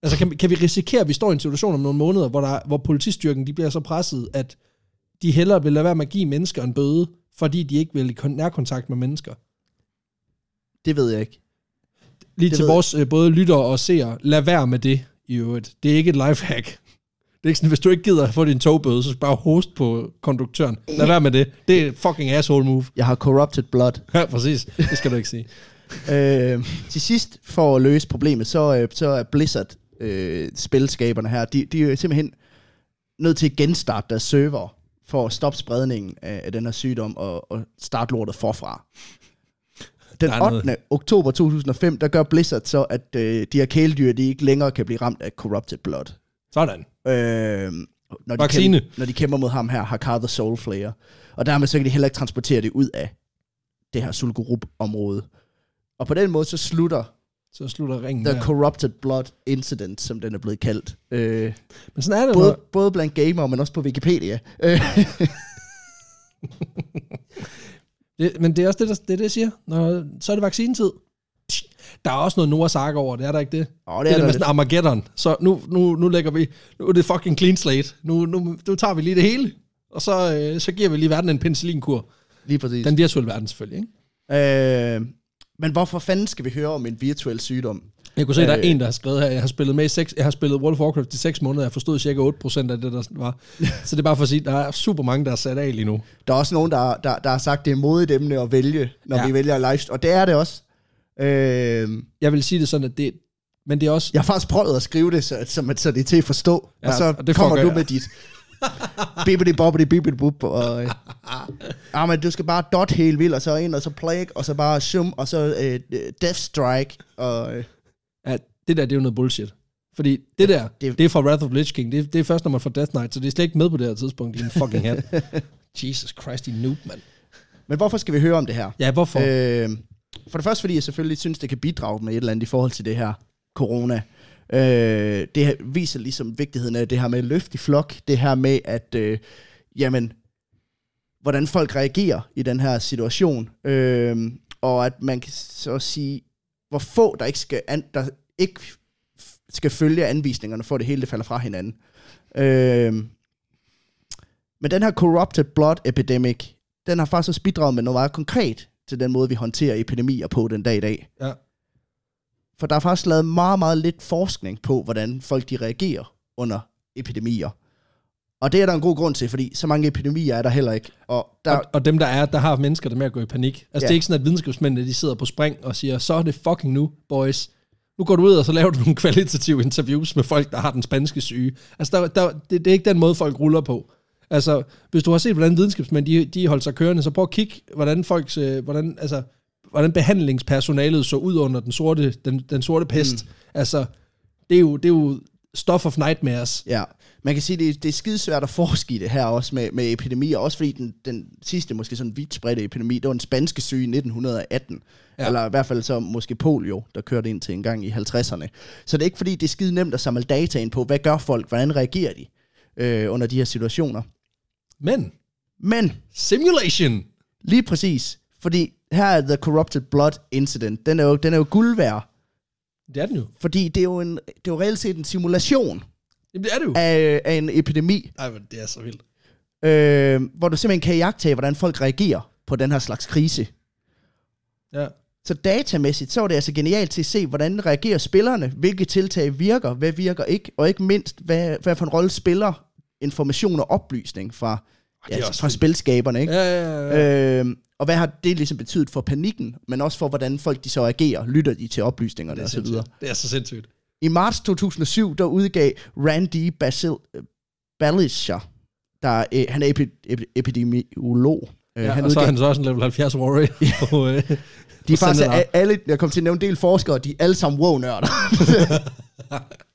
Altså, kan, kan vi risikere, at vi står i en situation om nogle måneder, hvor, der, hvor politistyrken de bliver så presset, at de hellere vil lade være med at give mennesker en bøde, fordi de ikke vil i kon- nærkontakt med mennesker? Det ved jeg ikke. Lige Det til ved jeg. vores øh, både lyttere og seere, lad være med det i øvrigt. Det er ikke et lifehack. Det er ikke sådan, hvis du ikke gider at få din togbøde, så skal bare host på konduktøren. Lad være med det. Det er fucking asshole move. Jeg har corrupted blood. [LAUGHS] Ja, præcis. Det skal du ikke sige. [LAUGHS] øh, til sidst, for at løse problemet, så, øh, så er Blizzard, øh, spilskaberne her, de, de er simpelthen nødt til at genstarte deres server, for at stoppe spredningen af, af den her sygdom, og, og starte lortet forfra. Den Der er 8. oktober 2005, der gør Blizzard så, at øh, de her kæledyr, de ikke længere kan blive ramt af corrupted blood. Sådan. Øh, når, de Vaccine. kæmper, når de kæmper mod ham her, Hakar the Soulflayer. Og dermed så kan de heller ikke transportere det ud af det her Sulgurup-område. Og på den måde så slutter Så slutter ringen The der. Corrupted Blood Incident, som den er blevet kaldt. Øh, Men sådan er det, både, både blandt gamere, men også på Wikipedia. Øh, [LAUGHS] det, men det er også det, der, det, er det jeg siger. Når, så er det vaccinetid. Der er også noget Noahs Ark over det, er der ikke det? og Det er det der med sådan Armageddon. Så nu, nu, nu lægger vi, nu er det fucking clean slate. Nu, nu, nu tager vi lige det hele, og så, øh, så giver vi lige verden en penicillinkur. Lige præcis. Den virtuelle verden selvfølgelig, ikke? Øh, men hvorfor fanden skal vi høre om en virtuel sygdom? Jeg kunne se, at der er Øh. en, der har skrevet her, jeg har spillet med i seks, jeg har spillet World of Warcraft i 6 måneder, jeg forstod cirka 8% af det, der var. [LAUGHS] så det er bare for at sige, der er super mange, der er sat af lige nu. Der er også nogen, der, der, der har sagt, det er modigt emne at vælge, når Ja. vi vælger live. Og det er det også. Øh, Jeg vil sige det sådan, at det, men det er også, jeg har faktisk prøvet at skrive det, så, så, så det er til at forstå. Ja, og så og det kommer du med dit bibbidi bobbidi bibbidi bub, og øh, ah, men du skal bare dot helt vildt, og så ind, og så plague, og så bare shum, og så øh, death strike, og øh, Ja, det der, det er jo noget bullshit. Fordi det der, det- det, er fra Wrath of Lich King. Det, det er først, når man får Death Knight, så det er slet ikke med på det her tidspunkt en fucking hat. [LAUGHS] Jesus Christ, din noob, mand. Men hvorfor skal vi høre om det her? Ja, hvorfor? Øh, for det første, fordi jeg selvfølgelig synes, det kan bidrage med et eller andet i forhold til det her corona. Øh, det viser ligesom vigtigheden af det her med løft i flok. Det her med, at øh, jamen, hvordan folk reagerer i den her situation. Øh, og at man kan så sige, hvor få der ikke skal, an, der ikke skal følge anvisningerne, for det hele det falder fra hinanden. Øh, men den her corrupted blood epidemic, den har faktisk også bidraget med noget meget konkret til den måde, vi håndterer epidemier på den dag i dag. ja. For der er faktisk lavet meget, meget lidt forskning på, hvordan folk de reagerer under epidemier. Og det er der en god grund til, fordi så mange epidemier er der heller ikke. Og der, Og, og dem, der er, der har mennesker, der er med at gå i panik. Altså, Ja. det er ikke sådan, at videnskabsmændene, de sidder på spring og siger, så er det fucking nu, boys. Nu går du ud, og så laver du nogle [LAUGHS] kvalitative interviews med folk, der har den spanske syge. Altså, der, der, det, det er ikke den måde, folk ruller på. Altså, hvis du har set, hvordan videnskabsmænd, de, de holdt sig kørende, så prøv at kigge, hvordan folks, øh, hvordan, altså, hvordan behandlingspersonalet så ud under den sorte, den, den sorte pest. Mm. Altså, det er, jo, det er jo stuff of nightmares. ja, man kan sige, det, det er skidesvært at forske i det her også med, med epidemier, også fordi den, den sidste måske sådan vidt spredte epidemi, det var en spanske syge i 1918. Ja. Ja. Eller i hvert fald så måske polio, der kørte ind til en gang i 50'erne. Så det er ikke fordi, det er skide nemt at samle data ind på, hvad gør folk, hvordan reagerer de øh, under de her situationer. Men, Men simulation! Lige præcis. Fordi her er The Corrupted Blood Incident. Den er jo, den er jo guld værd. Det er den jo. Fordi det er jo, en, det er jo reelt set en simulation Jamen, det er det jo. af, af en epidemi. Ej, men det er så vildt. Øh, hvor du simpelthen kan jagtage, hvordan folk reagerer på den her slags krise. Ja. Så datamæssigt, så er det altså genialt til at se, hvordan reagerer spillerne, hvilke tiltag virker, hvad virker ikke, og ikke mindst, hvad, hvad for en rolle spiller information og oplysning fra, det er ja, også fra spilskaberne. Ikke? Ja, ja, ja. ja. Øh, og hvad har det ligesom betydet for panikken, men også for, hvordan folk de så agerer, lytter de til oplysningerne er osv. det er så sindssygt. I marts 2007, der udgav Randy Basil, Balischer, der, øh, han er epi, epi, epidemiolog. Øh, Ja, han og så er udgav, han så også en level 70 warrior på, øh, de er faktisk alle, jeg kom til at nævne en del forskere, de er alle sammen wow-nørder. [LAUGHS]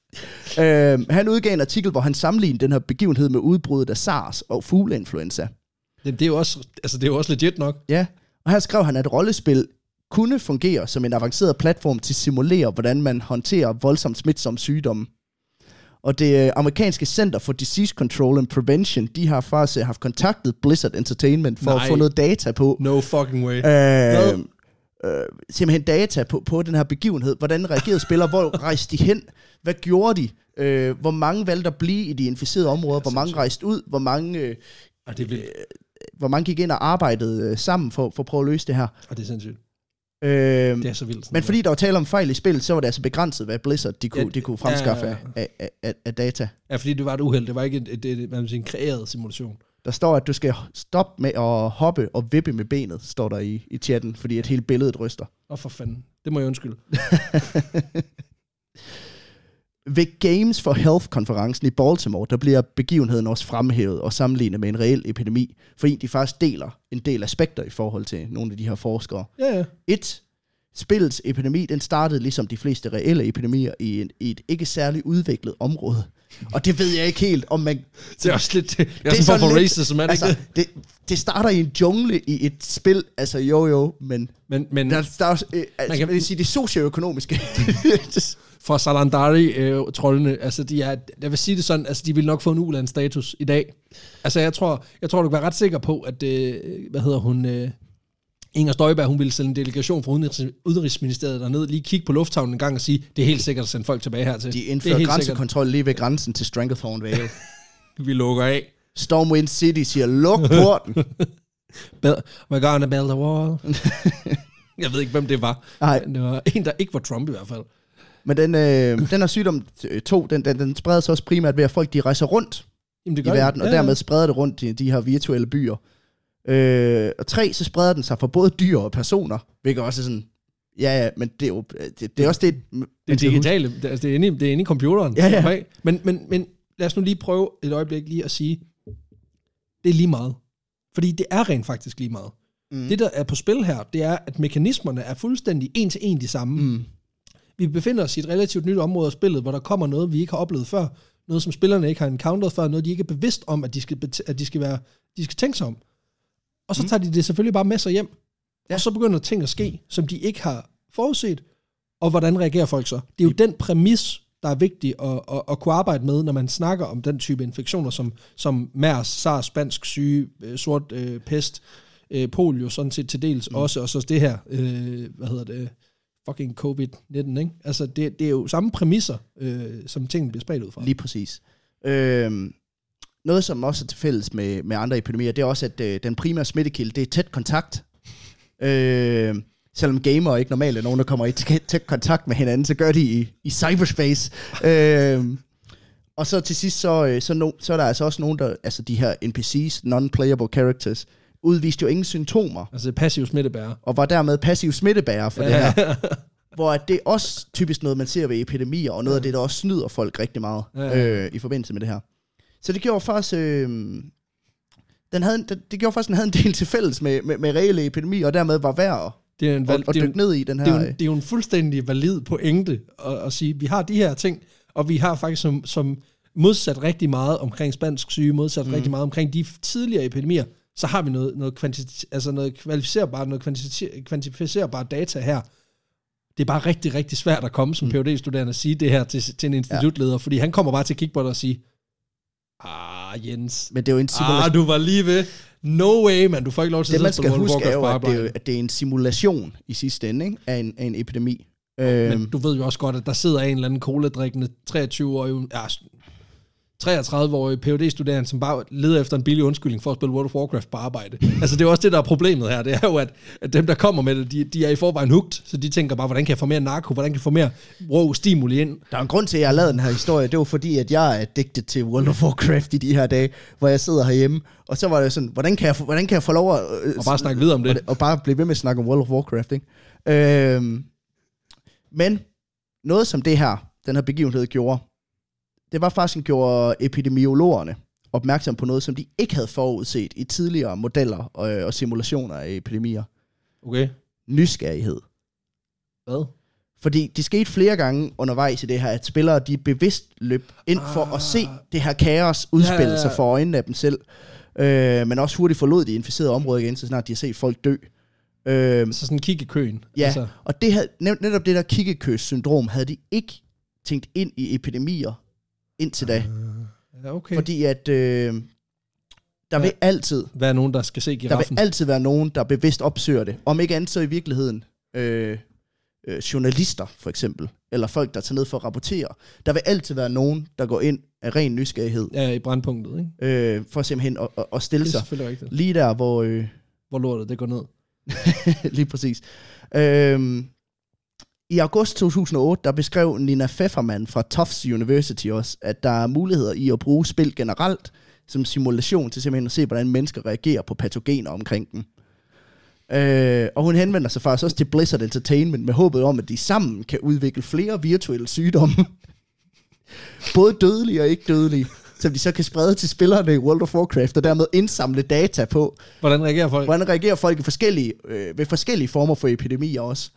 øh, han udgav en artikel, hvor han sammenlignede den her begivenhed med udbruddet af SARS og fugleinfluenza. det, det, er jo også, altså, det er jo også legit nok. Ja, og her skrev han, at rollespil kunne fungere som en avanceret platform til at simulere, hvordan man håndterer voldsomt smitsomme sygdomme. Og det øh, amerikanske Center for Disease Control and Prevention, de har faktisk øh, haft kontaktet Blizzard Entertainment for Nej. at få noget data på. No fucking way. Øh, øh, simpelthen data på, på den her begivenhed. Hvordan reagerede spillere? Hvor [LAUGHS] rejste de hen? Hvad gjorde de? Øh, hvor mange valgte at blive i de inficerede områder? Hvor mange rejste ud? Hvor mange, øh, Og det er vildt. hvor mange gik ind og arbejdede øh, sammen for, for at prøve at løse det her? Og det er sindssygt. Øh, Det er så vildt. men fordi der var tale om fejl i spil, så var det altså begrænset, hvad Blizzard de kunne, Ja, de kunne fremskaffe ja, ja, Af, af, af, af data. Ja, fordi det var et uheld. Det var ikke et, et, et, et, en kreeret simulation. Der står, at du skal stoppe med at hoppe og vippe med benet, står der i, i chatten, fordi at hele billedet ryster. Åh, for fanden. Det må jeg undskylde. [LAUGHS] Ved Games for Health-konferencen i Baltimore, der bliver begivenheden også fremhævet og sammenlignet med en reel epidemi, fordi de faktisk deler en del aspekter i forhold til nogle af de her forskere. Ja, ja. Et, spillets epidemi, den startede ligesom de fleste reelle epidemier i, en, i et ikke særligt udviklet område. Og det ved jeg ikke helt, om man... Det er også lidt... Det Det er sådan for lidt- racism, er det Altså, det? det, starter i en jungle i et spil, altså jo jo, men Men, men der, der er også, øh, altså, kan- man kan sige, det socioøkonomiske. [LAUGHS] for Salandari-trollene, altså de er, jeg vil sige det sådan, altså de vil nok få en ulandsstatus i dag. Altså jeg tror, jeg tror du kan være ret sikker på, at, øh, hvad hedder hun, øh, Inger Støjberg, hun ville sende en delegation fra Udenrigs- Udenrigsministeriet derned, lige kigge på lufthavnen en gang og sige, det er helt sikkert at sende folk tilbage hertil. De det er indfører grænsekontrol lige ved grænsen til Stranglethorn Vale. [LAUGHS] Vi lukker af. Stormwind City siger, luk porten. [LAUGHS] Bel- We're gonna build a wall. [LAUGHS] jeg ved ikke, hvem det var. Nej. Det var en, der ikke var Trump i hvert fald. Men den, øh, den her sygdom, øh, to, den, den, den spreder sig også primært ved, at folk de rejser rundt Jamen, det i gør verden, den. og dermed spreder det rundt i de her virtuelle byer. Øh, og tre, så spreder den sig for både dyr og personer, hvilket også er sådan, ja, ja, men det er jo, det, det er også det, Det er huske. digitale, det, altså det, er inde, i- det er inde i computeren. Ja, ja. Okay? Men, men, men lad os nu lige prøve et øjeblik lige at sige, det er lige meget. Fordi det er rent faktisk lige meget. Mm. Det, der er på spil her, det er, at mekanismerne er fuldstændig en til en de samme. Mm. Vi befinder os i et relativt nyt område af spillet, hvor der kommer noget, vi ikke har oplevet før. Noget, som spillerne ikke har encounteret før. Noget, de ikke er bevidst om, at de skal, at de skal, være, de skal tænke sig om. Og så Mm. tager de det selvfølgelig bare med sig hjem. Ja. Og så begynder ting at ske, som de ikke har forudset. Og hvordan reagerer folk så? Det er jo den præmis, der er vigtig at, at, at kunne arbejde med, når man snakker om den type infektioner, som, som MERS, SARS, spansk syge, øh, sort øh, pest, øh, polio sådan set til dels mm. også, og så det her, øh, hvad hedder det, fucking covid-19, ikke? Altså, det, det er jo samme præmisser, øh, som tingene bliver spredt ud fra. Lige præcis. Øhm, noget, som også er til fælles med, med andre epidemier, det er også, at øh, den primære smittekilde, det er tæt kontakt. [LAUGHS] Øh, selvom gamer ikke normalt er nogen, der kommer i tæt, tæt kontakt med hinanden, så gør de i, i cyberspace. [LAUGHS] øh, og så til sidst, så, øh, så, no, så er der altså også nogen, der, altså de her NPC's, non-playable characters, udviste jo ingen symptomer, Altså passiv smittebærer. og var dermed passiv smittebærer for det her. [LAUGHS] Hvor det er også typisk noget, man ser ved epidemier, og noget af det, der også snyder folk rigtig meget Ja, ja. øh, i forbindelse med det her. Så det gjorde faktisk... Øh, den havde, det, det gjorde faktisk, den havde en del til fælles med, med, med reelle epidemier, og dermed var værd at, Det er en, at, at dykke ned i den det, er her... jo, en- det er jo en fuldstændig valid pointe at, at sige, vi har de her ting, og vi har faktisk som, som modsat rigtig meget omkring spansk syge, modsat mm. rigtig meget omkring de tidligere epidemier, så har vi noget, noget, kvanti- altså noget kvalificerbart, noget kvanti- kvantificerbart data her. Det er bare rigtig, rigtig svært at komme som mm. phd studerende og sige det her til, til en institutleder, ja. fordi han kommer bare til at kigge på dig og sige, ah Jens, Men det er jo en simulation. ah du var lige ved, no way man, du får ikke lov til det, man at sidde skal og spille huske, World er jo, at på det, er, jo- at det er en simulation i sidste ende ikke? Af, en, af en epidemi. Men Øhm, du ved jo også godt, at der sidder en eller anden cola-drikkende 23-årig, ja, 33-årig phd studerende som bare leder efter en billig undskyldning for at spille World of Warcraft på arbejde. altså det er også det, der er problemet her. Det er jo, at, at dem, der kommer med det, de, de er i forvejen hugt, så de tænker bare, hvordan kan jeg få mere narko, hvordan kan jeg få mere rå stimuli ind? Der er en grund til, at jeg har lavet den her historie. Det var fordi, at jeg er addicted til World of Warcraft i de her dage, hvor jeg sidder herhjemme. Og så var det sådan, hvordan kan jeg, få- hvordan kan jeg få lov at... øh, Og bare snakke videre om det. Og, og bare blive ved med at snakke om World of Warcraft, ikke? Øhm, men noget som det her, den her begivenhed gjorde, det var faktisk, den gjorde epidemiologerne opmærksom på noget, som de ikke havde forudset i tidligere modeller og, og simulationer af epidemier. Okay. Nysgerrighed. Hvad? Fordi det skete flere gange undervejs i det her, at spillere de bevidst løb ind ah. for at se det her kaos udspille Ja, ja, ja. sig for øjnene af dem selv. Øh, men også hurtigt forlod de inficerede områder igen, så snart de har set folk dø. Øh, Så sådan kig i køen. ja, Altså, og det havde, net- netop det der kikkekøs-syndrom havde de ikke tænkt ind i epidemier indtil da. ja, okay. Fordi at øh, der vil altid er nogen, der skal se der giraffen? vil altid være nogen, der bevidst opsøger det. Om ikke andet så i virkeligheden øh, øh, journalister for eksempel, eller folk, der tager ned for at rapportere. Der vil altid være nogen, der går ind af ren nysgerrighed, Ja, i brandpunktet, ikke? øh, for simpelthen at, at, at stille sig rigtigt. lige der, hvor... Øh, Hvor lortet det går ned. [LAUGHS] lige præcis. Øhm, I august 2008, der beskrev Nina Pfefferman fra Tufts University også, at der er muligheder i at bruge spil generelt som simulation til simpelthen at se, hvordan mennesker reagerer på patogener omkring dem. Øh, og hun henvender sig faktisk også til Blizzard Entertainment med håbet om, at de sammen kan udvikle flere virtuelle sygdomme. [LAUGHS] Både dødelige og ikke dødelige, som de så kan sprede til spillerne i World of Warcraft, og dermed indsamle data på, Hvordan reagerer folk? Hvordan reagerer folk i forskellige, øh, ved forskellige former for epidemier også?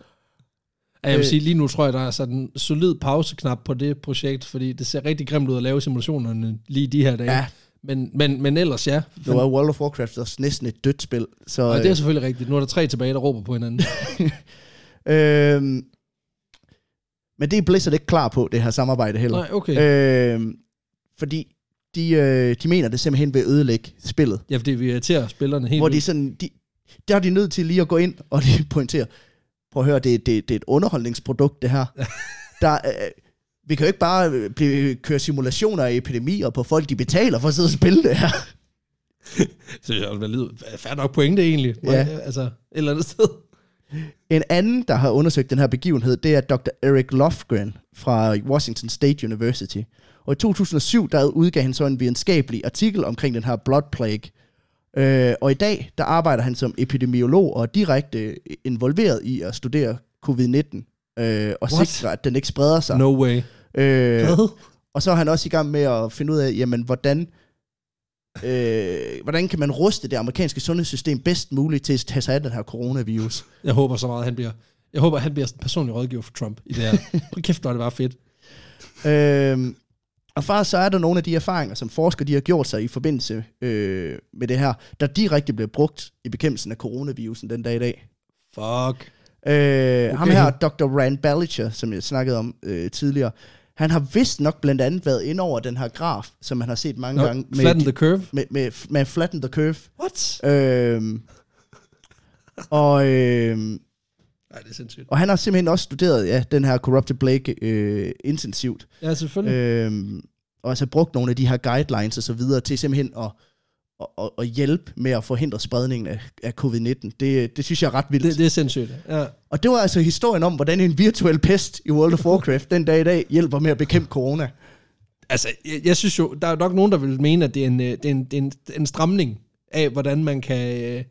Ja, jeg vil Øh. sige, lige nu tror jeg, der er sat en solid pauseknap på det projekt, fordi det ser rigtig grimt ud at lave simulationerne lige de her dage. Ja. Men, men, men ellers ja. Nu er World of Warcraft også næsten et dødt spil. Så, Og det er selvfølgelig rigtigt. Nu er der tre tilbage, der råber på hinanden. [LAUGHS] øh, men det er Blizzard ikke klar på, det her samarbejde heller. Nej, okay. Øh, fordi de, øh, de mener, det simpelthen vil ødelægge spillet. Ja, fordi vi irriterer spillerne helt hvor de sådan, de, der er de nødt til lige at gå ind og de [LAUGHS] pointere, prøv at høre, det, det, det er et underholdningsprodukt, det her. [LAUGHS] der, øh, vi kan jo ikke bare øh, blive, køre simulationer af epidemier på folk, de betaler for at sidde og spille det her. [LAUGHS] Så jeg vil lyde fair nok pointe egentlig. Ja. Altså, et eller andet sted. En anden, der har undersøgt den her begivenhed, det er Dr. Eric Lofgren fra Washington State University. Og i 2007, der udgav han så en videnskabelig artikel omkring den her blood plague. Øh, og i dag, der arbejder han som epidemiolog og er direkte involveret i at studere covid-19 øh, og What? sikre, at den ikke spreder sig. No way. Øh, og så er han også i gang med at finde ud af, jamen, hvordan øh, hvordan kan man ruste det amerikanske sundhedssystem bedst muligt til at tage sig af den her coronavirus. Jeg håber så meget, at han bliver... Jeg håber, han bliver personlig rådgiver for Trump i det her. [LAUGHS] Hold kæft, hvor det bare fedt. Øh, og faktisk så er der nogle af de erfaringer, som forskere de har gjort sig i forbindelse øh, med det her, der direkte bliver brugt i bekæmpelsen af coronavirusen den dag i dag. Fuck. Øh, okay. Ham her, Dr. Rand Ballicher, som jeg snakkede om øh, tidligere, han har vist nok blandt andet været ind over den her graf, som man har set mange Nå, gange. flatten the curve. med, med, med Flatten the Curve. What? Øhm, og, øhm, Nej, det er sindssygt. og han har simpelthen også studeret ja, den her Corrupted Blake øh, intensivt. Ja, selvfølgelig. Øhm, og altså brugt nogle af de her guidelines og så videre til simpelthen at, at, at, at hjælpe med at forhindre spredningen af, af covid-19. Det, det synes jeg er ret vildt. Det, det er sindssygt. Ja. Og det var altså historien om, hvordan en virtuel pest i World of Warcraft den dag i dag hjælper med at bekæmpe corona. Altså, jeg, jeg synes jo, der er nok nogen, der vil mene, at det er en, øh, det er en, det er en, en stramning af, hvordan man kan... øh,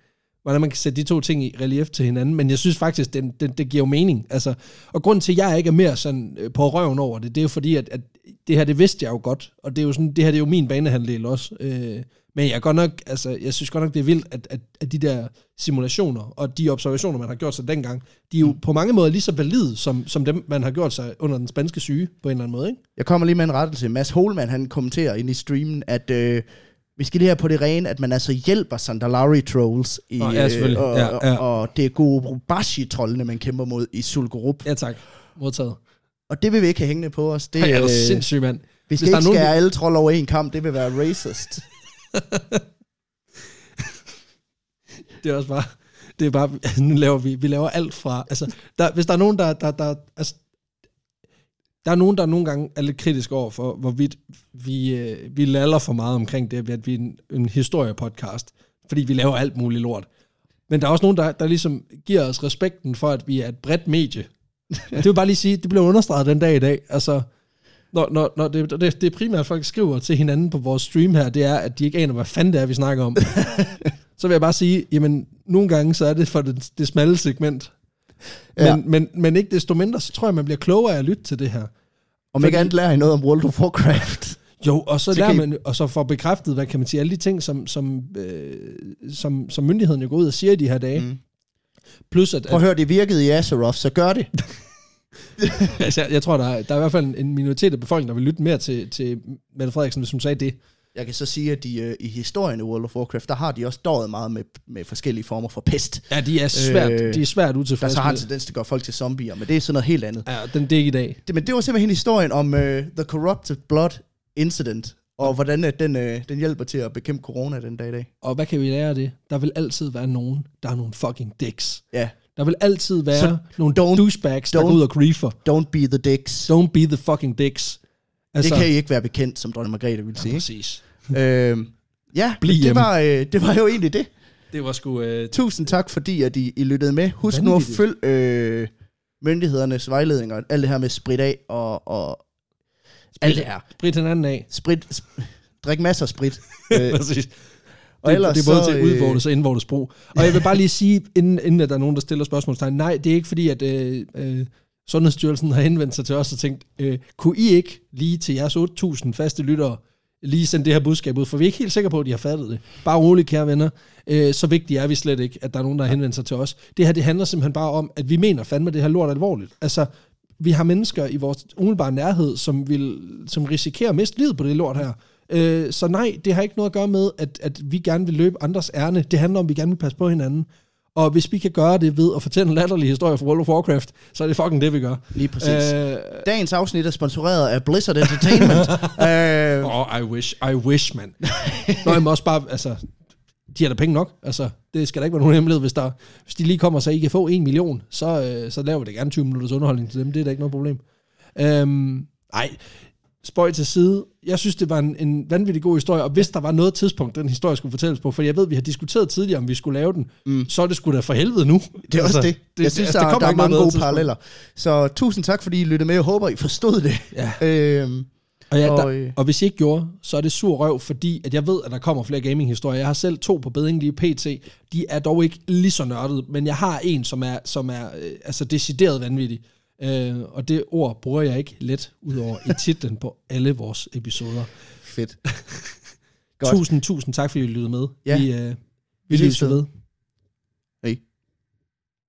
hvordan man kan sætte de to ting i relief til hinanden, men jeg synes faktisk, det, det, det giver jo mening. Altså, og grunden til, at jeg ikke er mere sådan øh, på røven over det, det er jo fordi, at, at det her, det vidste jeg jo godt, og det er jo sådan, det her det er jo min banehandel også. Øh, men jeg, godt nok, altså, jeg synes godt nok, det er vildt, at, at, at de der simulationer og de observationer, man har gjort sig dengang, de er jo på mange måder lige så valide, som, som dem, man har gjort sig under den spanske syge, på en eller anden måde, ikke? Jeg kommer lige med en rettelse. Mads Holman, han kommenterer ind i streamen, at øh, vi skal lige have på det rene, at man altså hjælper Sandalari trolls i, Nå, ja, selvfølgelig. og, Ja, ja. Og, det er Gurubashi-trollene, man kæmper mod i Sulgurup. Ja, tak. Modtaget. Og det vil vi ikke have hængende på os. Det, er øh, du sindssyg, mand. vi Hvis skal er ikke nogen, skære alle trold over en kamp, det vil være racist. [LAUGHS] Det er også bare, det er bare, nu laver vi, vi laver alt fra, altså, der, hvis der er nogen, der, der, der, altså, der er nogen, der nogle gange er lidt kritisk over for, hvorvidt vi, øh, vi laller for meget omkring det, at vi er en, en historiepodcast, fordi vi laver alt muligt lort. Men der er også nogen, der, der ligesom giver os respekten for, at vi er et bredt medie. Det vil bare lige sige, det blev understreget den dag i dag. Altså, når, når, når det, det, det primært folk skriver til hinanden på vores stream her, det er, at de ikke aner, hvad fanden det er, vi snakker om. [LAUGHS] så vil jeg bare sige, jamen, nogle gange så er det for det, det smalle segment. Men, Ja. men, men ikke desto mindre, så tror jeg, man bliver klogere af at lytte til det her. Om Fordi- ikke andet lærer I noget om World of Warcraft. Jo, og så, Så lærer man, og så får bekræftet, hvad kan man sige, alle de ting, som, som, øh, som, som myndigheden jo går ud og siger i de her dage. Mm. Plus at, Prøv at høre, det virkede i Azeroth, så gør det. [LAUGHS] altså, jeg, jeg tror, der er, der er i hvert fald en, en minoritet af befolkningen, der vil lytte mere til, til Mette Frederiksen, hvis hun sagde det. Jeg kan så sige, at de, øh, i historien i World of Warcraft, der har de også dåret meget med, med forskellige former for pest. Ja, de er svært, Øh, øh, de er svært Der utilfredse så har en tendens til at gøre folk til zombier, men det er sådan noget helt andet. Ja, den det ikke i dag. Det, men det var simpelthen historien om uh, The Corrupted Blood Incident, og hvordan at den, uh, den hjælper til at bekæmpe corona den dag i dag. Og hvad kan vi lære af det? Der vil altid være nogen, der er nogle fucking dicks. Ja, Der vil altid være Så nogle don't- douchebags, der går ud og griefer. don't be the dicks. Don't be the fucking dicks. Altså, det kan I ikke være bekendt, som dronning Margrethe ville ja, sige. ikke? præcis. øhm, ja, Bliv det hjemme. var, øh, det var jo egentlig det. Det var sgu... Øh, Tusind tak, fordi at I, I lyttede med. Husk nu at Vanvittigt. følge øh, myndighedernes vejledninger, alt det her med sprit af og, og alt det her. Sprit hinanden af. Sprit, sp- drik masser af sprit. [LAUGHS] øh, Præcis. og det, ellers det er både så, til øh, udvortes og indvortes brug. Og jeg vil bare lige sige, inden, inden at der er nogen, der stiller spørgsmålstegn, nej, det er ikke fordi, at øh, øh, Sundhedsstyrelsen har henvendt sig til os og tænkt, øh, kunne I ikke lige til jeres 8.000 faste lyttere lige sende det her budskab ud, for vi er ikke helt sikre på, at de har fattet det. Bare roligt, kære venner. Øh, så vigtigt er vi slet ikke, at der er nogen, der har henvendt sig til os. Det her, det handler simpelthen bare om, at vi mener fandme det her lort alvorligt. Altså, vi har mennesker i vores umiddelbare nærhed, som, vil, som risikerer at miste livet på det lort her. Øh, så nej, det har ikke noget at gøre med, at, at vi gerne vil løbe andres ærne. Det handler om, at vi gerne vil passe på hinanden. Og hvis vi kan gøre det ved at fortælle en latterlig historie fra World of Warcraft, så er det fucking det, vi gør. Lige præcis. Øh, Dagens afsnit er sponsoreret af Blizzard Entertainment. [LAUGHS] øh, oh, I wish, I wish, man. Nå, jeg må også bare, altså, de har da penge nok. Altså, det skal da ikke være nogen hemmelighed, hvis, der, hvis de lige kommer, så I kan få en million, så, øh, så laver vi da gerne 20 minutters underholdning til dem. Det er da ikke noget problem. Øhm, ej, spøj til side. Jeg synes, det var en, en vanvittig god historie, og hvis der var noget tidspunkt, den historie skulle fortælles på, for jeg ved, vi har diskuteret tidligere, om vi skulle lave den, mm. så er det sgu da for helvede nu. det er også det. det. Jeg synes, altså, der, der kommer er mange gode tidspunkt. paralleller. Så tusind tak, fordi I lyttede med. Jeg håber, I forstod det. Ja. [LAUGHS] øhm, Og, ja, Og, der, øh, og hvis I ikke gjorde, så er det sur røv, fordi at jeg ved, at der kommer flere gaming-historier. Jeg har selv to på beding lige pt. De er dog ikke lige så nørdede, men jeg har en, som er, som er øh, altså decideret vanvittig. Øh, og det ord bruger jeg ikke let ud over i titlen på alle vores episoder. fedt. [LAUGHS] Godt. Tusind, tusind tak, fordi I lyttede med. Ja. Vi, øh, vi, Vi lyttes ved.